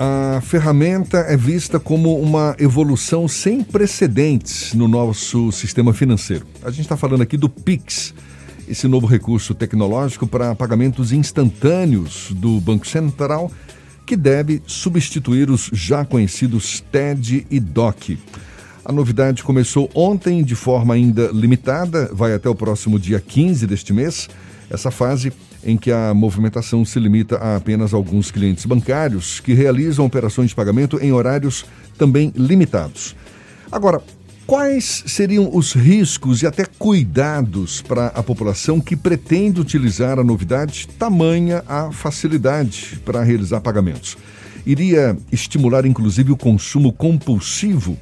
A ferramenta é vista como uma evolução sem precedentes no nosso sistema financeiro. A gente está falando aqui do Pix, esse novo recurso tecnológico para pagamentos instantâneos do Banco Central, que deve substituir os já conhecidos TED e DOC. A novidade começou ontem de forma ainda limitada, vai até o próximo dia 15 deste mês. Essa fase em que a movimentação se limita a apenas alguns clientes bancários que realizam operações de pagamento em horários também limitados. Agora, quais seriam os riscos e até cuidados para a população que pretende utilizar a novidade, tamanha a facilidade para realizar pagamentos? Iria estimular inclusive o consumo compulsivo?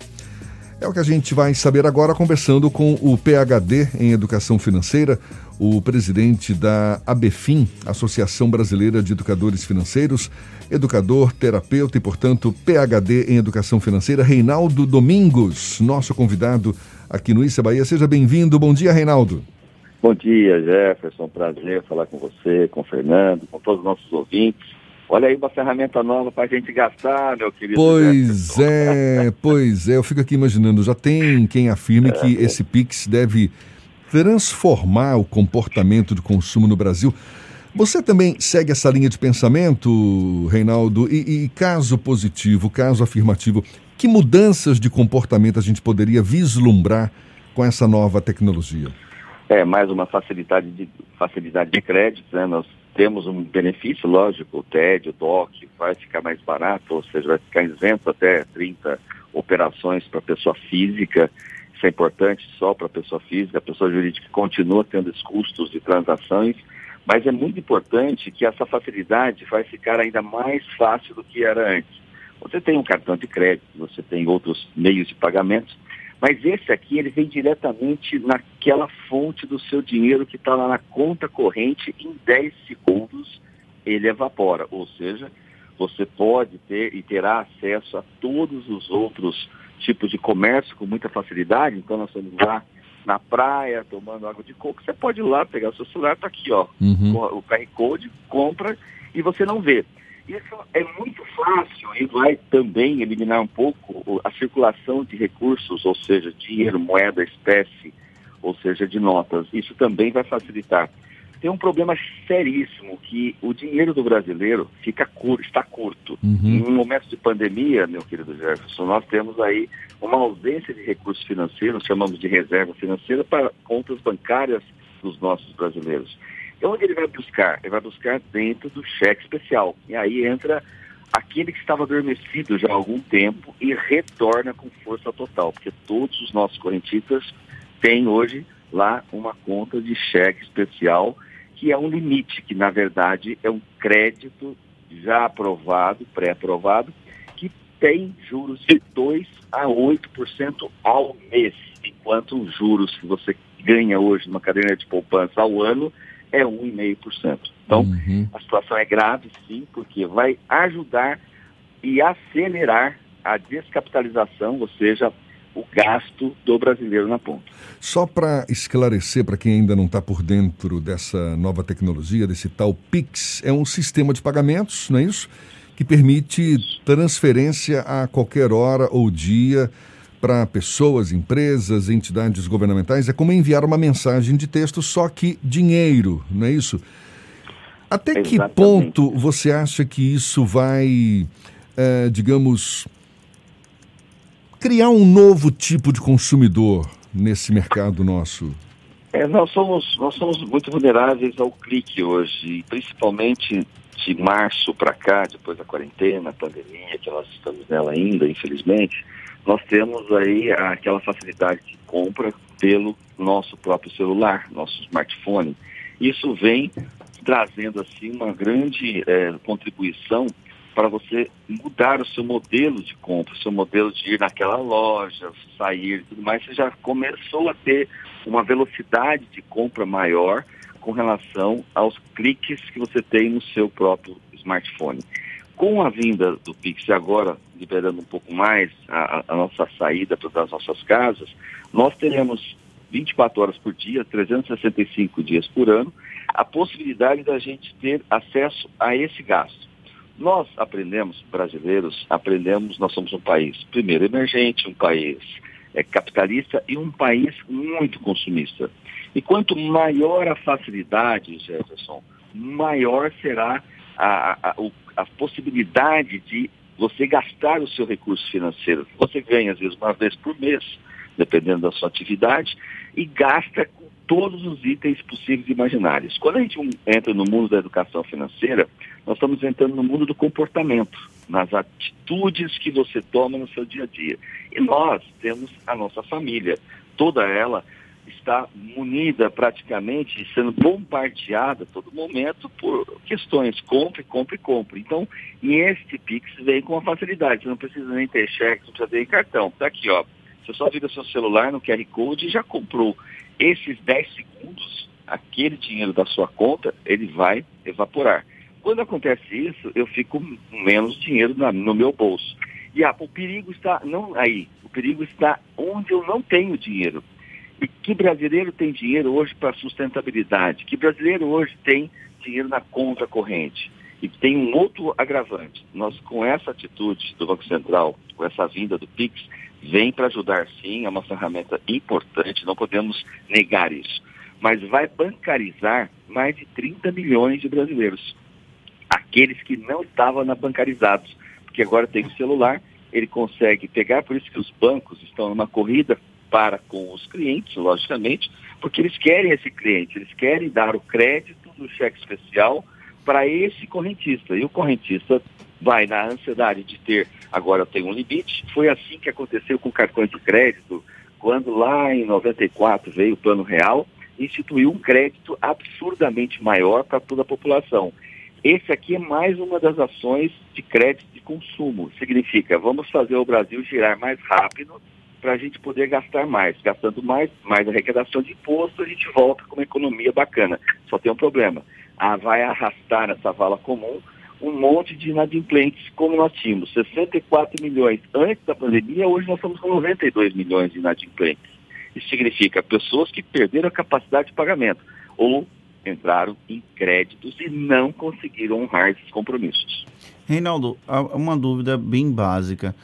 É o que a gente vai saber agora conversando com o PhD em Educação Financeira, o presidente da ABFIM, Associação Brasileira de Educadores Financeiros, educador, terapeuta e, portanto, PhD em Educação Financeira, Reinaldo Domingos, nosso convidado aqui no Issa Bahia. Seja bem-vindo. Bom dia, Reinaldo. Bom dia, Jefferson. Prazer falar com você, com o Fernando, com todos os nossos ouvintes. Olha aí uma ferramenta nova para a gente gastar, meu querido. Pois é, pois é. Eu fico aqui imaginando, já tem quem afirme é, que esse Pix deve transformar o comportamento de consumo no Brasil. Você também segue essa linha de pensamento, Reinaldo? E, e, caso positivo, caso afirmativo, que mudanças de comportamento a gente poderia vislumbrar com essa nova tecnologia? É, mais uma facilidade de, facilidade de crédito, né? Nós temos um benefício, lógico, o TED, o DOC, vai ficar mais barato, ou seja, vai ficar isento até 30 operações para pessoa física. Isso é importante só para pessoa física, a pessoa jurídica continua tendo os custos de transações, mas é muito importante que essa facilidade vai ficar ainda mais fácil do que era antes. Você tem um cartão de crédito, você tem outros meios de pagamento, mas esse aqui, ele vem diretamente naquela fonte do seu dinheiro que está lá na conta corrente, em 10 segundos ele evapora. Ou seja, você pode ter e terá acesso a todos os outros tipos de comércio com muita facilidade. Então nós estamos lá na praia, tomando água de coco, você pode ir lá, pegar o seu celular, está aqui, ó, uhum. o QR Code, compra e você não vê. Isso é muito fácil e vai também eliminar um pouco a circulação de recursos, ou seja, dinheiro, moeda, espécie, ou seja, de notas. Isso também vai facilitar. Tem um problema seríssimo que o dinheiro do brasileiro fica curto, está curto. Uhum. Em um momento de pandemia, meu querido Jefferson, nós temos aí uma ausência de recursos financeiros, chamamos de reserva financeira, para contas bancárias dos nossos brasileiros. Onde ele vai buscar? Ele vai buscar dentro do cheque especial. E aí entra aquele que estava adormecido já há algum tempo e retorna com força total, porque todos os nossos correntistas têm hoje lá uma conta de cheque especial, que é um limite, que na verdade é um crédito já aprovado, pré-aprovado, que tem juros de 2 a 8% ao mês, enquanto os juros que você ganha hoje numa cadeira de poupança ao ano é 1,5%. Então, uhum. a situação é grave, sim, porque vai ajudar e acelerar a descapitalização, ou seja, o gasto do brasileiro na ponta. Só para esclarecer para quem ainda não está por dentro dessa nova tecnologia, desse tal Pix, é um sistema de pagamentos, não é isso? Que permite transferência a qualquer hora ou dia para pessoas, empresas, entidades governamentais é como enviar uma mensagem de texto, só que dinheiro, não é isso? Até Exatamente. que ponto você acha que isso vai, é, digamos, criar um novo tipo de consumidor nesse mercado nosso? É, nós, somos, nós somos muito vulneráveis ao clique hoje, principalmente de março para cá, depois da quarentena, pandemia, que nós estamos nela ainda, infelizmente nós temos aí aquela facilidade de compra pelo nosso próprio celular, nosso smartphone. Isso vem trazendo assim uma grande é, contribuição para você mudar o seu modelo de compra, o seu modelo de ir naquela loja, sair e tudo mais, você já começou a ter uma velocidade de compra maior com relação aos cliques que você tem no seu próprio smartphone. Com a vinda do Pix agora liberando um pouco mais a, a nossa saída das nossas casas, nós teremos 24 horas por dia, 365 dias por ano, a possibilidade da gente ter acesso a esse gasto. Nós aprendemos, brasileiros, aprendemos, nós somos um país, primeiro, emergente, um país é, capitalista e um país muito consumista. E quanto maior a facilidade, Jefferson, maior será a, a, a, possibilidade de você gastar o seu recurso financeiro. Você ganha, às vezes, uma vez por mês, dependendo da sua atividade, e gasta com todos os itens possíveis e imaginários. Quando a gente entra no mundo da educação financeira, nós estamos entrando no mundo do comportamento, nas atitudes que você toma no seu dia a dia. E nós temos a nossa família, toda ela está munida praticamente, sendo bombardeada a todo momento por questões compre, compre, compre. Então, e este Pix vem com uma facilidade, você não precisa nem ter cheque, não precisa ter cartão. Está aqui, ó. Você só vira seu celular no QR Code e já comprou. Esses 10 segundos, aquele dinheiro da sua conta, ele vai evaporar. Quando acontece isso, eu fico com menos dinheiro na, no meu bolso. E ah, o perigo está não aí, o perigo está onde eu não tenho dinheiro. Que brasileiro tem dinheiro hoje para sustentabilidade? Que brasileiro hoje tem dinheiro na conta corrente? E tem um outro agravante. Nós, com essa atitude do Banco Central, com essa vinda do PIX, vem para ajudar sim, é uma ferramenta importante, não podemos negar isso. Mas vai bancarizar mais de 30 milhões de brasileiros. Aqueles que não estavam na bancarizados, porque agora tem o celular, ele consegue pegar, por isso que os bancos estão numa corrida para com os clientes, logicamente, porque eles querem esse cliente, eles querem dar o crédito do cheque especial para esse correntista. E o correntista vai na ansiedade de ter, agora tenho um limite. Foi assim que aconteceu com cartões de crédito, quando lá em 94 veio o Plano Real, instituiu um crédito absurdamente maior para toda a população. Esse aqui é mais uma das ações de crédito de consumo. Significa, vamos fazer o Brasil girar mais rápido para a gente poder gastar mais. Gastando mais, mais arrecadação de imposto, a gente volta com uma economia bacana. Só tem um problema. Ah, vai arrastar nessa vala comum um monte de inadimplentes, como nós tínhamos 64 milhões antes da pandemia, hoje nós estamos com 92 milhões de inadimplentes. Isso significa pessoas que perderam a capacidade de pagamento ou entraram em créditos e não conseguiram honrar esses compromissos. Reinaldo, uma dúvida bem básica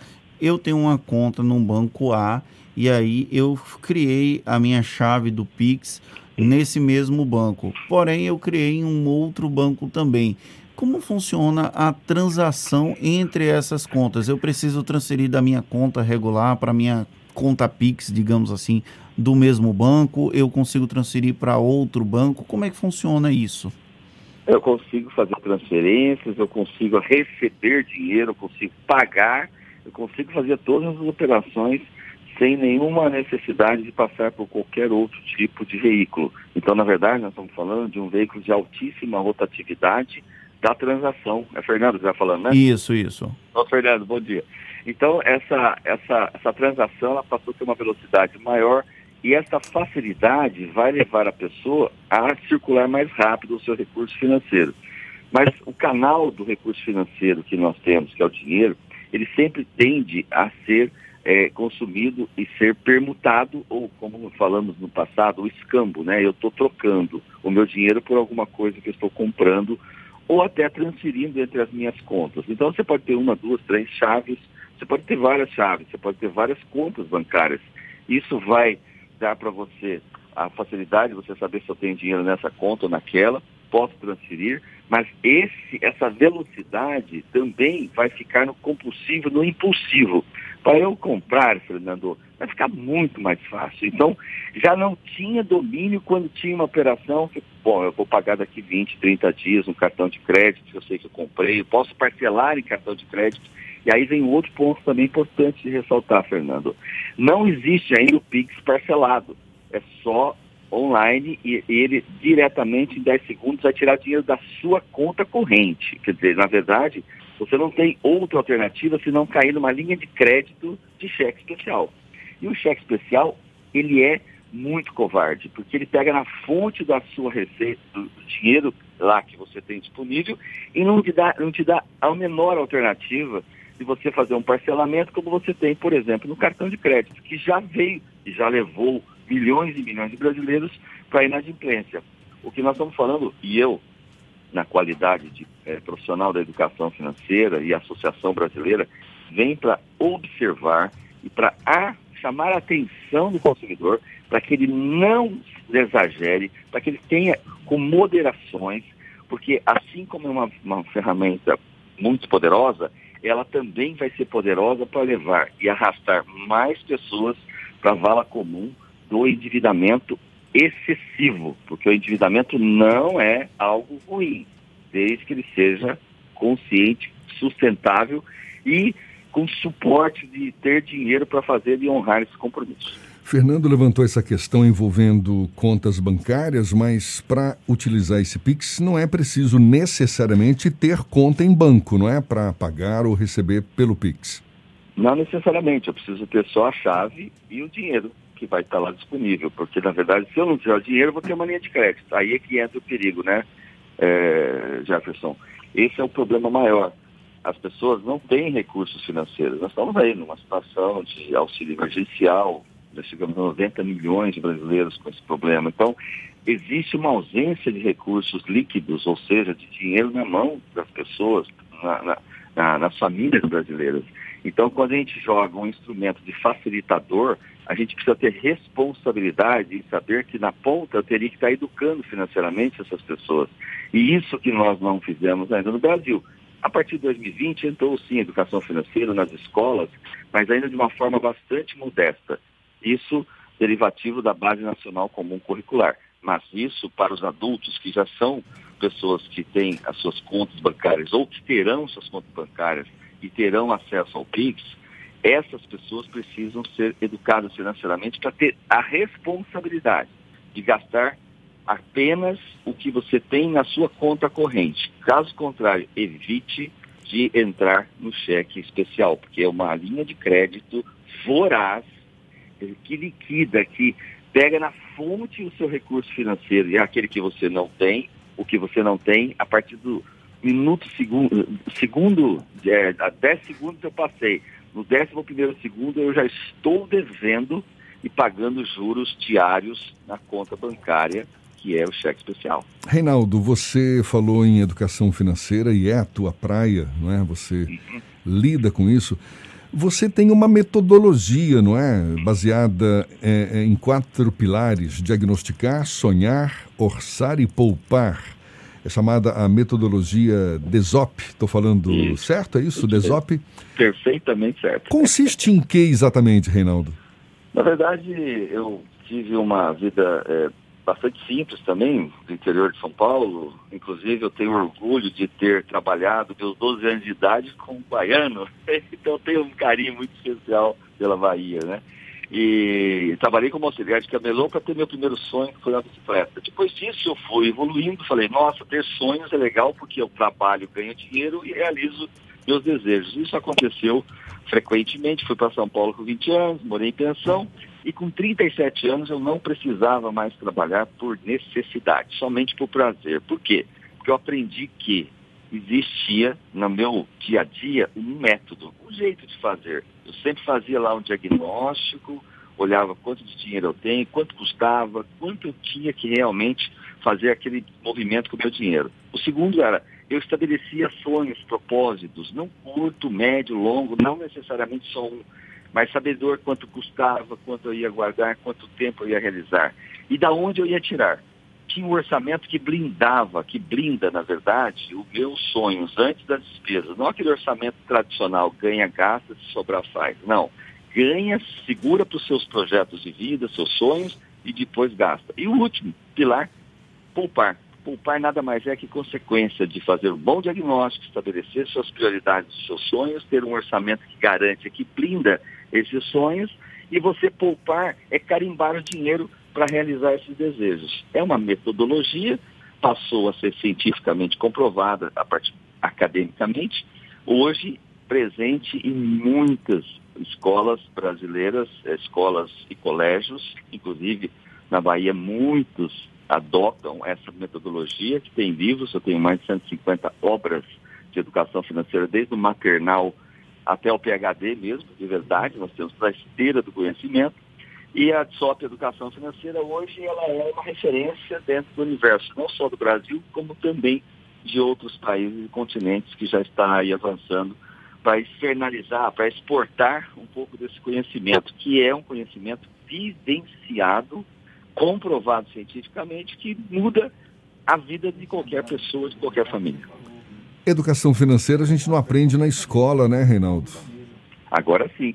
eu tenho uma conta no banco A e aí eu criei a minha chave do Pix nesse mesmo banco. Porém, eu criei em um outro banco também. Como funciona a transação entre essas contas? Eu preciso transferir da minha conta regular para minha conta Pix, digamos assim, do mesmo banco? Eu consigo transferir para outro banco? Como é que funciona isso? Eu consigo fazer transferências, eu consigo receber dinheiro, eu consigo pagar eu consigo fazer todas as operações sem nenhuma necessidade de passar por qualquer outro tipo de veículo. Então, na verdade, nós estamos falando de um veículo de altíssima rotatividade da transação. É Fernando que está falando, né? Isso, isso. Ô, Fernando, bom dia. Então, essa, essa, essa transação ela passou a ter uma velocidade maior e essa facilidade vai levar a pessoa a circular mais rápido o seu recurso financeiro. Mas o canal do recurso financeiro que nós temos, que é o dinheiro, ele sempre tende a ser é, consumido e ser permutado, ou como falamos no passado, o escambo, né? Eu estou trocando o meu dinheiro por alguma coisa que eu estou comprando, ou até transferindo entre as minas contas. Então você pode ter uma, duas, três chaves, você pode ter várias chaves, você pode ter várias contas bancárias. Isso vai dar para você a facilidade de você saber se eu tenho dinheiro nessa conta ou naquela, posso transferir, mas esse, essa velocidade também vai ficar no compulsivo, no impulsivo. Para eu comprar, Fernando, vai ficar muito mais fácil. Então, já não tinha domínio quando tinha uma operação que, bom, eu vou pagar daqui 20, 30 dias um cartão de crédito, eu sei que eu comprei, eu posso parcelar em cartão de crédito. E aí vem outro ponto também importante de ressaltar, Fernando. Não existe ainda o Pix parcelado. É só online e ele diretamente em 10 segundos vai tirar dinheiro da sua conta corrente. Quer dizer, na verdade, você não tem outra alternativa se não cair numa linha de crédito de cheque especial. E o cheque especial, ele é muito covarde, porque ele pega na fonte da sua receita, do dinheiro lá que você tem disponível, e não te dá, não te dá a menor alternativa de você fazer um parcelamento como você tem, por exemplo, no cartão de crédito, que já veio e já levou milhões e milhões de brasileiros para inadimplência. O que nós estamos falando, e eu na qualidade de é, profissional da educação financeira e Associação Brasileira vem para observar e para chamar a atenção do consumidor para que ele não exagere, para que ele tenha com moderações, porque assim como é uma, uma ferramenta muito poderosa, ela também vai ser poderosa para levar e arrastar mais pessoas para a vala comum do endividamento excessivo, porque o endividamento não é algo ruim, desde que ele seja consciente, sustentável e com suporte de ter dinheiro para fazer e honrar esses compromissos. Fernando levantou essa questão envolvendo contas bancárias, mas para utilizar esse Pix não é preciso necessariamente ter conta em banco, não é? Para pagar ou receber pelo Pix. Não necessariamente, eu preciso ter só a chave e o dinheiro que vai estar lá disponível, porque na verdade se eu não tiver dinheiro eu vou ter uma linha de crédito, aí é que entra o perigo, né, é, Jefferson? Esse é o problema maior. As pessoas não têm recursos financeiros. Nós estamos aí numa situação de auxílio emergencial, já chegamos a 90 milhões de brasileiros com esse problema. Então, existe uma ausência de recursos líquidos, ou seja, de dinheiro na mão das pessoas, na, na, na, nas famílias brasileiras. Então, quando a gente joga um instrumento de facilitador, a gente precisa ter responsabilidade em saber que na ponta eu teria que estar educando financeiramente essas pessoas. E isso que nós não fizemos ainda no Brasil. A partir de 2020 entrou sim educação financeira nas escolas, mas ainda de uma forma bastante modesta. Isso derivativo da Base Nacional Comum Curricular. Mas isso para os adultos que já são pessoas que têm as suas contas bancárias ou que terão suas contas bancárias e terão acesso ao PIX, essas pessoas precisam ser educadas financeiramente para ter a responsabilidade de gastar apenas o que você tem na sua conta corrente. Caso contrário, evite de entrar no cheque especial, porque é uma linha de crédito voraz que liquida, que pega na fonte o seu recurso financeiro e é aquele que você não tem, o que você não tem, a partir do minuto, segundo, segundo é, a 10 segundos eu passei, no décimo primeiro segundo eu já estou devendo e pagando juros diários na conta bancária, que é o cheque especial. Reinaldo, você falou em educação financeira e é a tua praia, não é? Você uhum. lida com isso. Você tem uma metodologia, não é? Baseada é, em quatro pilares: diagnosticar, sonhar, orçar e poupar. É chamada a metodologia DESOP. Estou falando isso. certo? É isso, DESOP? Perfeitamente certo. Consiste em que exatamente, Reinaldo? Na verdade, eu tive uma vida é, bastante simples também, do interior de São Paulo. Inclusive, eu tenho orgulho de ter trabalhado meus 12 anos de idade com um baiano. Então, eu tenho um carinho muito especial pela Bahia, né? E trabalhei como auxiliar de camelô para ter meu primeiro sonho, que foi a bicicleta. Depois disso, eu fui evoluindo, falei, nossa, ter sonhos é legal porque eu trabalho, ganho dinheiro e realizo meus desejos. Isso aconteceu frequentemente, fui para São Paulo com 20 anos, morei em pensão, e com 37 anos eu não precisava mais trabalhar por necessidade, somente por prazer. Por quê? Porque eu aprendi que existia no meu dia a dia um método, um jeito de fazer. Eu sempre fazia lá um diagnóstico, olhava quanto de dinheiro eu tenho, quanto custava, quanto eu tinha que realmente fazer aquele movimento com o meu dinheiro. O segundo era, eu estabelecia sonhos, propósitos, não curto, médio, longo, não necessariamente só um mas sabedor quanto custava, quanto eu ia guardar, quanto tempo eu ia realizar. E da onde eu ia tirar? Tinha um orçamento que blindava, que blinda, na verdade, os meus sonhos antes das despesas. Não aquele orçamento tradicional, ganha, gasta, se sobrar faz. Não. Ganha, segura para os seus projetos de vida, seus sonhos e depois gasta. E o último pilar, poupar. Poupar nada mais é que consequência de fazer um bom diagnóstico, estabelecer suas prioridades, seus sonhos, ter um orçamento que garante, que blinda esses sonhos e você poupar é carimbar o dinheiro para realizar esses desejos. É uma metodologia, passou a ser cientificamente comprovada a partir academicamente, hoje presente em muitas escolas brasileiras, escolas e colégios, inclusive na Bahia muitos adotam essa metodologia, que tem livros, eu tenho mais de 150 obras de educação financeira, desde o maternal até o PHD mesmo, de verdade, nós temos para a esteira do conhecimento. E a SOP Educação Financeira hoje ela é uma referência dentro do universo, não só do Brasil, como também de outros países e continentes que já está aí avançando para externalizar, para exportar um pouco desse conhecimento, que é um conhecimento vivenciado, comprovado cientificamente, que muda a vida de qualquer pessoa, de qualquer família. Educação financeira a gente não aprende na escola, né, Reinaldo? Agora sim.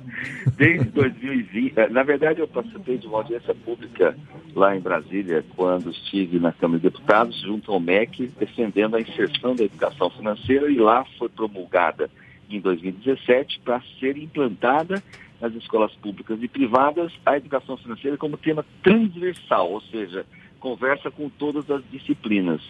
Desde 2020, eh, na verdade eu participei de uma audiência pública lá em Brasília, quando estive na Câmara de Deputados, junto ao MEC, defendendo a inserção da educação financeira, e lá foi promulgada em 2017 para ser implantada nas escolas públicas e privadas a educação financeira como tema transversal, ou seja, conversa com todas as disciplinas.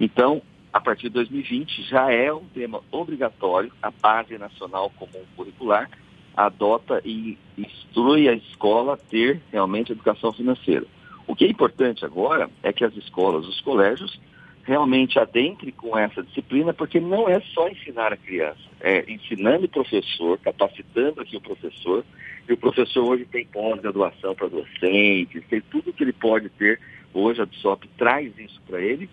Então, a partir de 2020 já é um tema obrigatório, a base nacional comum curricular adota e instrui a escola a ter realmente educação financeira. O que é importante agora é que as escolas, os colégios, realmente adentrem com essa disciplina, porque não é só ensinar a criança, é ensinando o professor, capacitando aqui o professor, e o professor hoje tem pós-graduação para docentes, tem tudo que ele pode ter, hoje a BSOP traz isso para ele,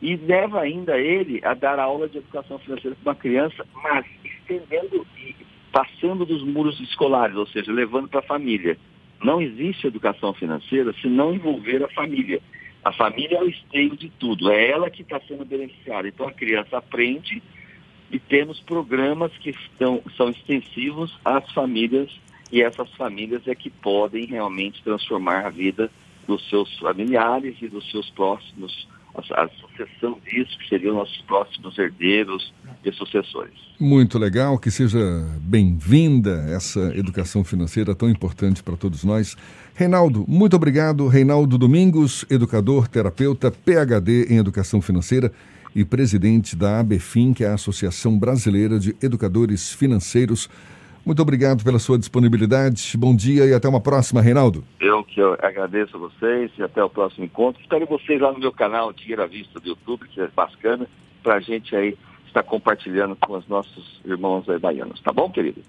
e leva ainda ele a dar aula de educação financeira para uma criança, mas estendendo e passando dos muros escolares, ou seja, levando para a família. Não existe educação financeira se não envolver a família. A família é o esteio de tudo, é ela que está sendo beneficiada. Então a criança aprende e temos programas que estão, são extensivos às famílias e essas famílias é que podem realmente transformar a vida dos seus familiares e dos seus próximos a, a sucessão disso, que seriam nossos próximos herdeiros e sucessores. Muito legal, que seja bem-vinda essa educação financeira tão importante para todos nós. Reinaldo, muito obrigado. Reinaldo Domingos, educador, terapeuta, PhD em Educação Financeira e presidente da ABFIN, que é a Associação Brasileira de Educadores Financeiros. Muito obrigado pela sua disponibilidade. Bom dia e até uma próxima, Reinaldo. Eu que eu agradeço a vocês e até o próximo encontro. Espero vocês lá no meu canal Tira Vista do YouTube, que é bacana, para a gente aí estar compartilhando com os nossos irmãos aí baianos. Tá bom, querido?